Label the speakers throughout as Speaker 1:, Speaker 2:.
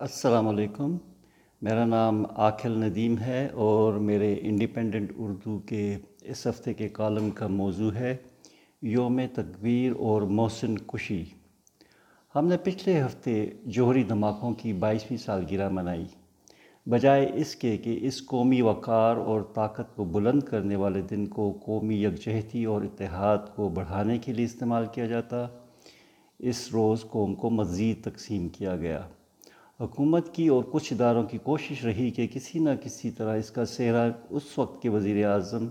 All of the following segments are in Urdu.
Speaker 1: السلام علیکم۔ میرا نام عاقل ندیم ہے اور میرے انڈیپینڈنٹ اردو کے اس ہفتے کے کالم کا موضوع ہے یوم تکبیر اور محسن کشی۔ ہم نے پچھلے ہفتے جوہری دھماکوں کی بائیسویں سالگرہ منائی۔ بجائے اس کے کہ اس قومی وقار اور طاقت کو بلند کرنے والے دن کو قومی یکجہتی اور اتحاد کو بڑھانے کے لیے استعمال کیا جاتا، اس روز قوم کو مزید تقسیم کیا گیا۔ حکومت کی اور کچھ اداروں کی کوشش رہی کہ کسی نہ کسی طرح اس کا سہرا اس وقت کے وزیر اعظم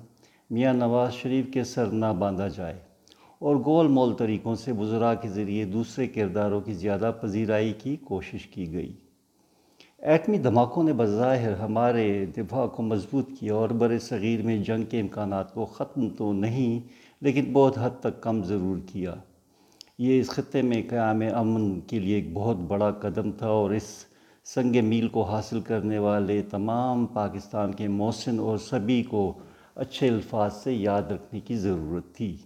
Speaker 1: میاں نواز شریف کے سر نہ باندھا جائے اور گول مول طریقوں سے وزراء کے ذریعے دوسرے کرداروں کی زیادہ پذیرائی کی کوشش کی گئی۔ ایٹمی دھماکوں نے بظاہر ہمارے دفاع کو مضبوط کیا اور بر صغیر میں جنگ کے امکانات کو ختم تو نہیں لیکن بہت حد تک کم ضرور کیا۔ یہ اس خطے میں قیام امن کے لیے ایک بہت بڑا قدم تھا اور اس سنگ میل کو حاصل کرنے والے تمام پاکستان کے محسن اور سبھی کو اچھے الفاظ سے یاد رکھنے کی ضرورت تھی۔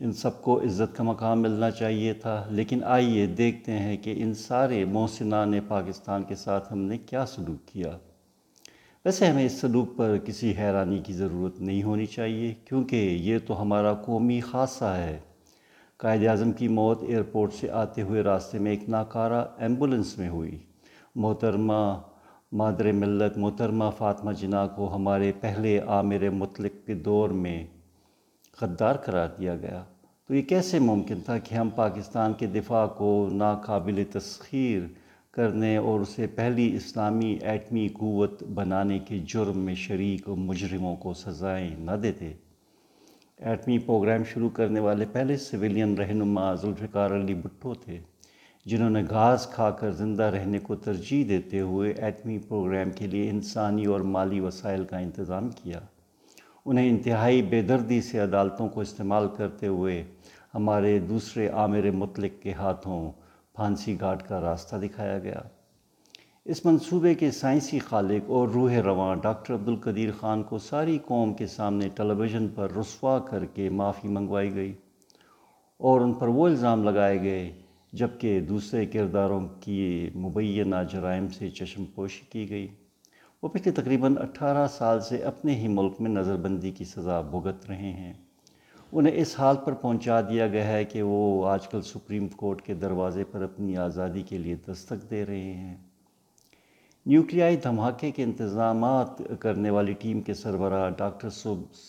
Speaker 1: ان سب کو عزت کا مقام ملنا چاہیے تھا، لیکن آئیے دیکھتے ہیں کہ ان سارے محسنان پاکستان کے ساتھ ہم نے کیا سلوک کیا۔ ویسے ہمیں اس سلوک پر کسی حیرانی کی ضرورت نہیں ہونی چاہیے، کیونکہ یہ تو ہمارا قومی خاصہ ہے۔ قائد اعظم کی موت ایئرپورٹ سے آتے ہوئے راستے میں ایک ناکارہ ایمبولنس میں ہوئی۔ محترمہ مادر ملت، محترمہ فاطمہ جناح کو ہمارے پہلے عامر مطلق کے دور میں غدار قرار دیا گیا۔ تو یہ کیسے ممکن تھا کہ ہم پاکستان کے دفاع کو ناقابل تسخیر کرنے اور اسے پہلی اسلامی ایٹمی قوت بنانے کے جرم میں شریک و مجرموں کو سزائیں نہ دیتے؟ ایٹمی پروگرام شروع کرنے والے پہلے سویلین رہنما ذوالفقار علی بھٹو تھے، جنہوں نے گھاس کھا کر زندہ رہنے کو ترجیح دیتے ہوئے ایٹمی پروگرام کے لیے انسانی اور مالی وسائل کا انتظام کیا۔ انہیں انتہائی بے دردی سے عدالتوں کو استعمال کرتے ہوئے ہمارے دوسرے عامر مطلق کے ہاتھوں پھانسی گھاٹ کا راستہ دکھایا گیا۔ اس منصوبے کے سائنسی خالق اور روح رواں ڈاکٹر عبدالقدیر خان کو ساری قوم کے سامنے ٹیلی ویژن پر رسوا کر کے معافی منگوائی گئی اور ان پر وہ الزام لگائے گئے جبکہ دوسرے کرداروں کی مبینہ جرائم سے چشم پوشی کی گئی۔ وہ پچھلے تقریباً اٹھارہ سال سے اپنے ہی ملک میں نظر بندی کی سزا بھگت رہے ہیں۔ انہیں اس حال پر پہنچا دیا گیا ہے کہ وہ آج کل سپریم کورٹ کے دروازے پر اپنی آزادی کے لیے دستک دے رہے ہیں۔ نیوکلیائی دھماکے کے انتظامات کرنے والی ٹیم کے سربراہ ڈاکٹر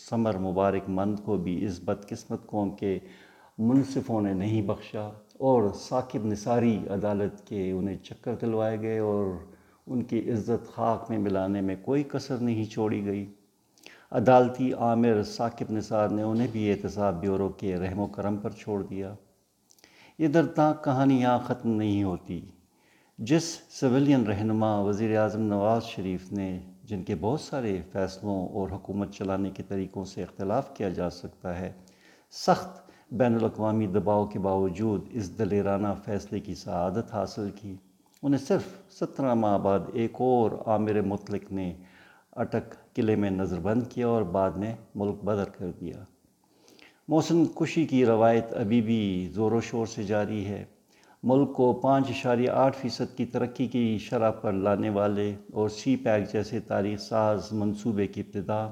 Speaker 1: سمر مبارک مند کو بھی اس بدقسمت قوم کے منصفوں نے نہیں بخشا اور ثاقب نثاری عدالت کے انہیں چکر دلوائے گئے اور ان کی عزت خاک میں ملانے میں کوئی کثر نہیں چھوڑی گئی۔ عدالتی عامر ثاقب نثار نے انہیں بھی احتساب بیورو کے رحم و کرم پر چھوڑ دیا۔ یہ دردناک کہانی یہاں ختم نہیں ہوتی۔ جس سویلین رہنما وزیر اعظم نواز شریف نے جن کے بہت سارے فیصلوں اور حکومت چلانے کے طریقوں سے اختلاف کیا جا سکتا ہے، سخت بین الاقوامی دباؤ کے باوجود اس دلیرانہ فیصلے کی سعادت حاصل کی۔ انہیں صرف سترہ ماہ بعد ایک اور عامر مطلق نے اٹک قلعے میں نظر بند کیا اور بعد میں ملک بدر کر دیا۔ موسم کشی کی روایت ابھی بھی زور و شور سے جاری ہے۔ ملک کو پانچ اشاریہ آٹھ فیصد کی ترقی کی شرح پر لانے والے اور سی پیک جیسے تاریخ ساز منصوبے کی ابتدا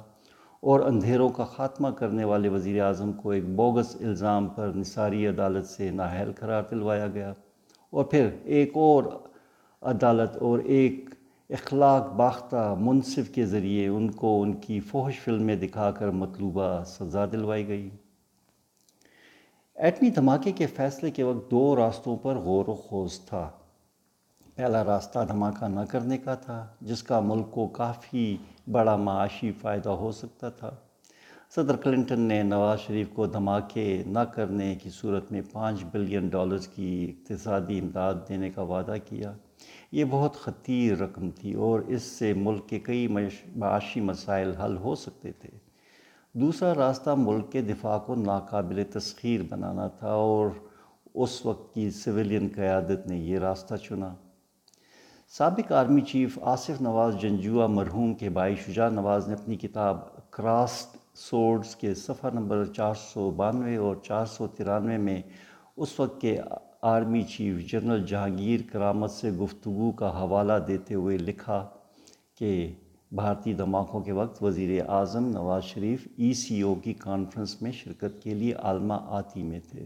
Speaker 1: اور اندھیروں کا خاتمہ کرنے والے وزیر اعظم کو ایک بوگس الزام پر نثاری عدالت سے نااہل قرار دلوایا گیا۔ اور پھر ایک اور عدالت اور ایک اخلاق باختہ منصف کے ذریعے ان کو ان کی فوش فلمیں دکھا کر مطلوبہ سزا دلوائی گئی۔ ایٹمی دھماکے کے فیصلے کے وقت دو راستوں پر غور و خوض تھا۔ پہلا راستہ دھماکہ نہ کرنے کا تھا، جس کا ملک کو کافی بڑا معاشی فائدہ ہو سکتا تھا۔ صدر کلنٹن نے نواز شریف کو دھماکے نہ کرنے کی صورت میں پانچ بلین ڈالرز کی اقتصادی امداد دینے کا وعدہ کیا۔ یہ بہت خطیر رقم تھی اور اس سے ملک کے کئی معاشی مسائل حل ہو سکتے تھے۔ دوسرا راستہ ملک کے دفاع کو ناقابل تسخیر بنانا تھا اور اس وقت کی سویلین قیادت نے یہ راستہ چنا۔ سابق آرمی چیف آصف نواز جنجوہ مرحوم کے بھائی شجاع نواز نے اپنی کتاب کراسٹ سورڈز کے صفحہ نمبر چار سو بانوے اور چار سو ترانوے میں اس وقت کے آرمی چیف جنرل جہانگیر کرامت سے گفتگو کا حوالہ دیتے ہوئے لکھا کہ بھارتی دھماکوں کے وقت وزیر اعظم نواز شریف ای سی او کی کانفرنس میں شرکت کے لیے عالمہ آتی میں تھے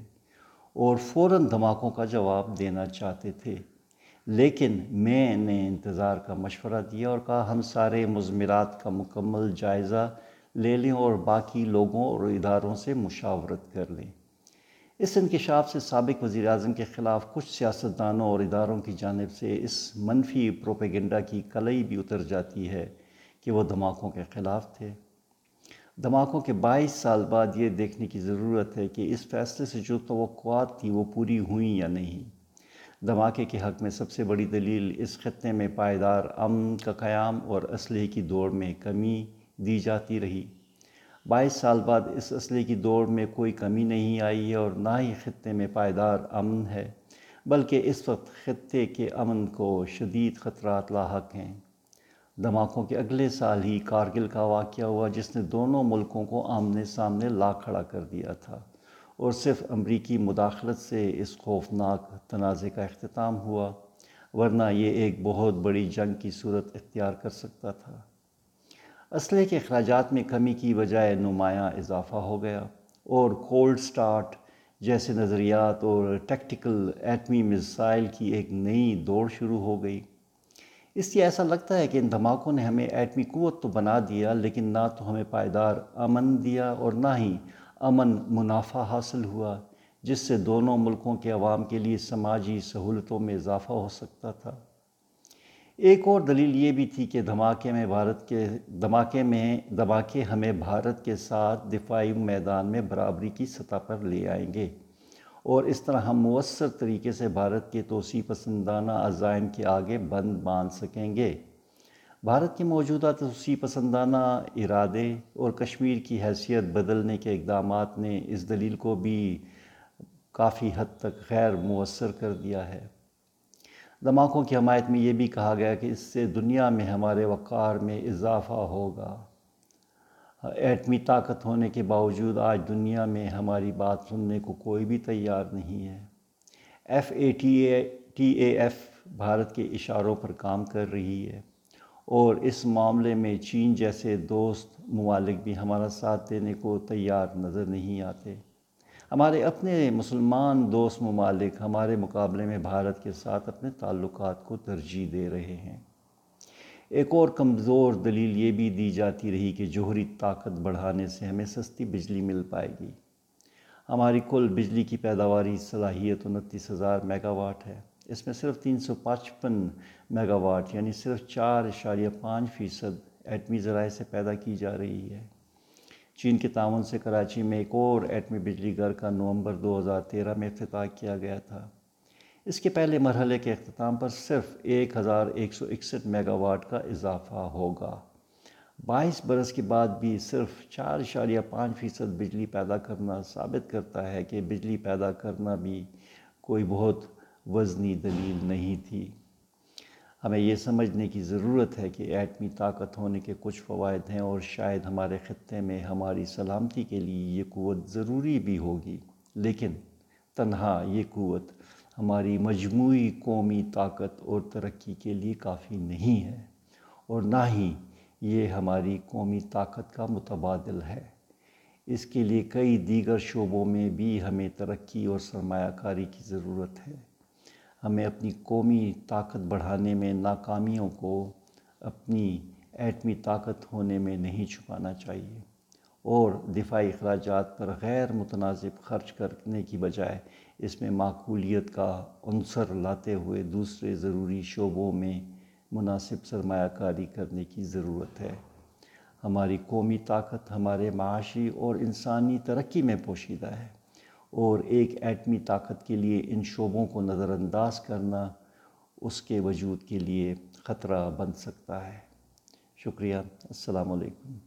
Speaker 1: اور فوراً دھماکوں کا جواب دینا چاہتے تھے۔ لیکن میں نے انتظار کا مشورہ دیا اور کہا، ہم سارے مضمرات کا مکمل جائزہ لے لیں اور باقی لوگوں اور اداروں سے مشاورت کر لیں۔ اس انکشاف سے سابق وزیر اعظم کے خلاف کچھ سیاستدانوں اور اداروں کی جانب سے اس منفی پروپیگنڈا کی کلئی بھی اتر جاتی ہے۔ کہ وہ دھماکوں کے خلاف تھے۔ دھماکوں کے بائیس سال بعد یہ دیکھنے کی ضرورت ہے کہ اس فیصلے سے جو توقعات تھی وہ پوری ہوئیں یا نہیں۔ دھماکے کے حق میں سب سے بڑی دلیل اس خطے میں پائیدار امن کا قیام اور اسلحے کی دوڑ میں کمی دی جاتی رہی۔ بائیس سال بعد اس اسلحے کی دوڑ میں کوئی کمی نہیں آئی ہے اور نہ ہی خطے میں پائیدار امن ہے، بلکہ اس وقت خطے کے امن کو شدید خطرات لاحق ہیں۔ دھماکوں کے اگلے سال ہی کارگل کا واقعہ ہوا جس نے دونوں ملکوں کو آمنے سامنے لا کھڑا کر دیا تھا۔ اور صرف امریکی مداخلت سے اس خوفناک تنازع کا اختتام ہوا، ورنہ یہ ایک بہت بڑی جنگ کی صورت اختیار کر سکتا تھا۔ اسلحے کے اخراجات میں کمی کی بجائے نمایاں اضافہ ہو گیا اور کولڈ سٹارٹ جیسے نظریات اور ٹیکٹیکل ایٹمی میزائل کی ایک نئی دوڑ شروع ہو گئی۔ اس لیے ایسا لگتا ہے کہ ان دھماکوں نے ہمیں ایٹمی قوت تو بنا دیا، لیکن نہ تو ہمیں پائیدار امن دیا اور نہ ہی امن منافع حاصل ہوا، جس سے دونوں ملکوں کے عوام کے لیے سماجی سہولتوں میں اضافہ ہو سکتا تھا۔ ایک اور دلیل یہ بھی تھی کہ دھماکے میں بھارت کے، دھماکے میں، دھماکے ہمیں بھارت کے ساتھ دفاعی میدان میں برابری کی سطح پر لے آئیں گے۔ اور اس طرح ہم مؤثر طریقے سے بھارت کے توسیع پسندانہ عزائم کے آگے بند باندھ سکیں گے۔ بھارت کے موجودہ توسیع پسندانہ ارادے اور کشمیر کی حیثیت بدلنے کے اقدامات نے اس دلیل کو بھی کافی حد تک غیر مؤثر کر دیا ہے۔ دھماکوں کی حمایت میں یہ بھی کہا گیا کہ اس سے دنیا میں ہمارے وقار میں اضافہ ہوگا۔ ایٹمی طاقت ہونے کے باوجود آج دنیا میں ہماری بات سننے کو کوئی بھی تیار نہیں ہے۔ F A T A T A F Bharat کے اشاروں پر کام کر رہی ہے۔ اور اس معاملے میں چین جیسے دوست ممالک بھی ہمارا ساتھ دینے کو تیار نظر نہیں آتے۔ ہمارے اپنے مسلمان دوست ممالک ہمارے مقابلے میں بھارت کے ساتھ اپنے تعلقات کو ترجیح دے رہے ہیں۔ ایک اور کمزور دلیل یہ بھی دی جاتی رہی کہ جوہری طاقت بڑھانے سے ہمیں سستی بجلی مل پائے گی۔ ہماری کل بجلی کی پیداواری صلاحیت انتیس ہزار میگا واٹ ہے۔ اس میں صرف تین سو پچپن میگا واٹ یعنی صرف چار اشاریہ پانچ فیصد ایٹمی ذرائع سے پیدا کی جا رہی ہے۔ چین کے تعاون سے کراچی میں ایک اور ایٹمی بجلی گھر کا نومبر دو ہزار تیرہ میں افتتاح کیا گیا تھا۔ اس کے پہلے مرحلے کے اختتام پر صرف ایک ہزار ایک سو اکسٹھ میگا واٹ کا اضافہ ہوگا۔ بائیس برس کے بعد بھی صرف چار اشاریہ پانچ فیصد بجلی پیدا کرنا ثابت کرتا ہے کہ بجلی پیدا کرنا بھی کوئی بہت وزنی دلیل نہیں تھی۔ ہمیں یہ سمجھنے کی ضرورت ہے کہ ایٹمی طاقت ہونے کے کچھ فوائد ہیں اور شاید ہمارے خطے میں ہماری سلامتی کے لیے یہ قوت ضروری بھی ہوگی، لیکن تنہا یہ قوت ہماری مجموعی قومی طاقت اور ترقی کے لیے کافی نہیں ہے اور نہ ہی یہ ہماری قومی طاقت کا متبادل ہے۔ اس کے لیے کئی دیگر شعبوں میں بھی ہمیں ترقی اور سرمایہ کاری کی ضرورت ہے۔ ہمیں اپنی قومی طاقت بڑھانے میں ناکامیوں کو اپنی ایٹمی طاقت ہونے میں نہیں چھپانا چاہیے اور دفاعی اخراجات پر غیر متنازب خرچ کرنے کی بجائے اس میں معقولیت کا عنصر لاتے ہوئے دوسرے ضروری شعبوں میں مناسب سرمایہ کاری کرنے کی ضرورت ہے۔ ہماری قومی طاقت ہمارے معاشی اور انسانی ترقی میں پوشیدہ ہے اور ایک ایٹمی طاقت کے لیے ان شعبوں کو نظر انداز کرنا اس کے وجود کے لیے خطرہ بن سکتا ہے۔ شکریہ۔ السلام علیکم۔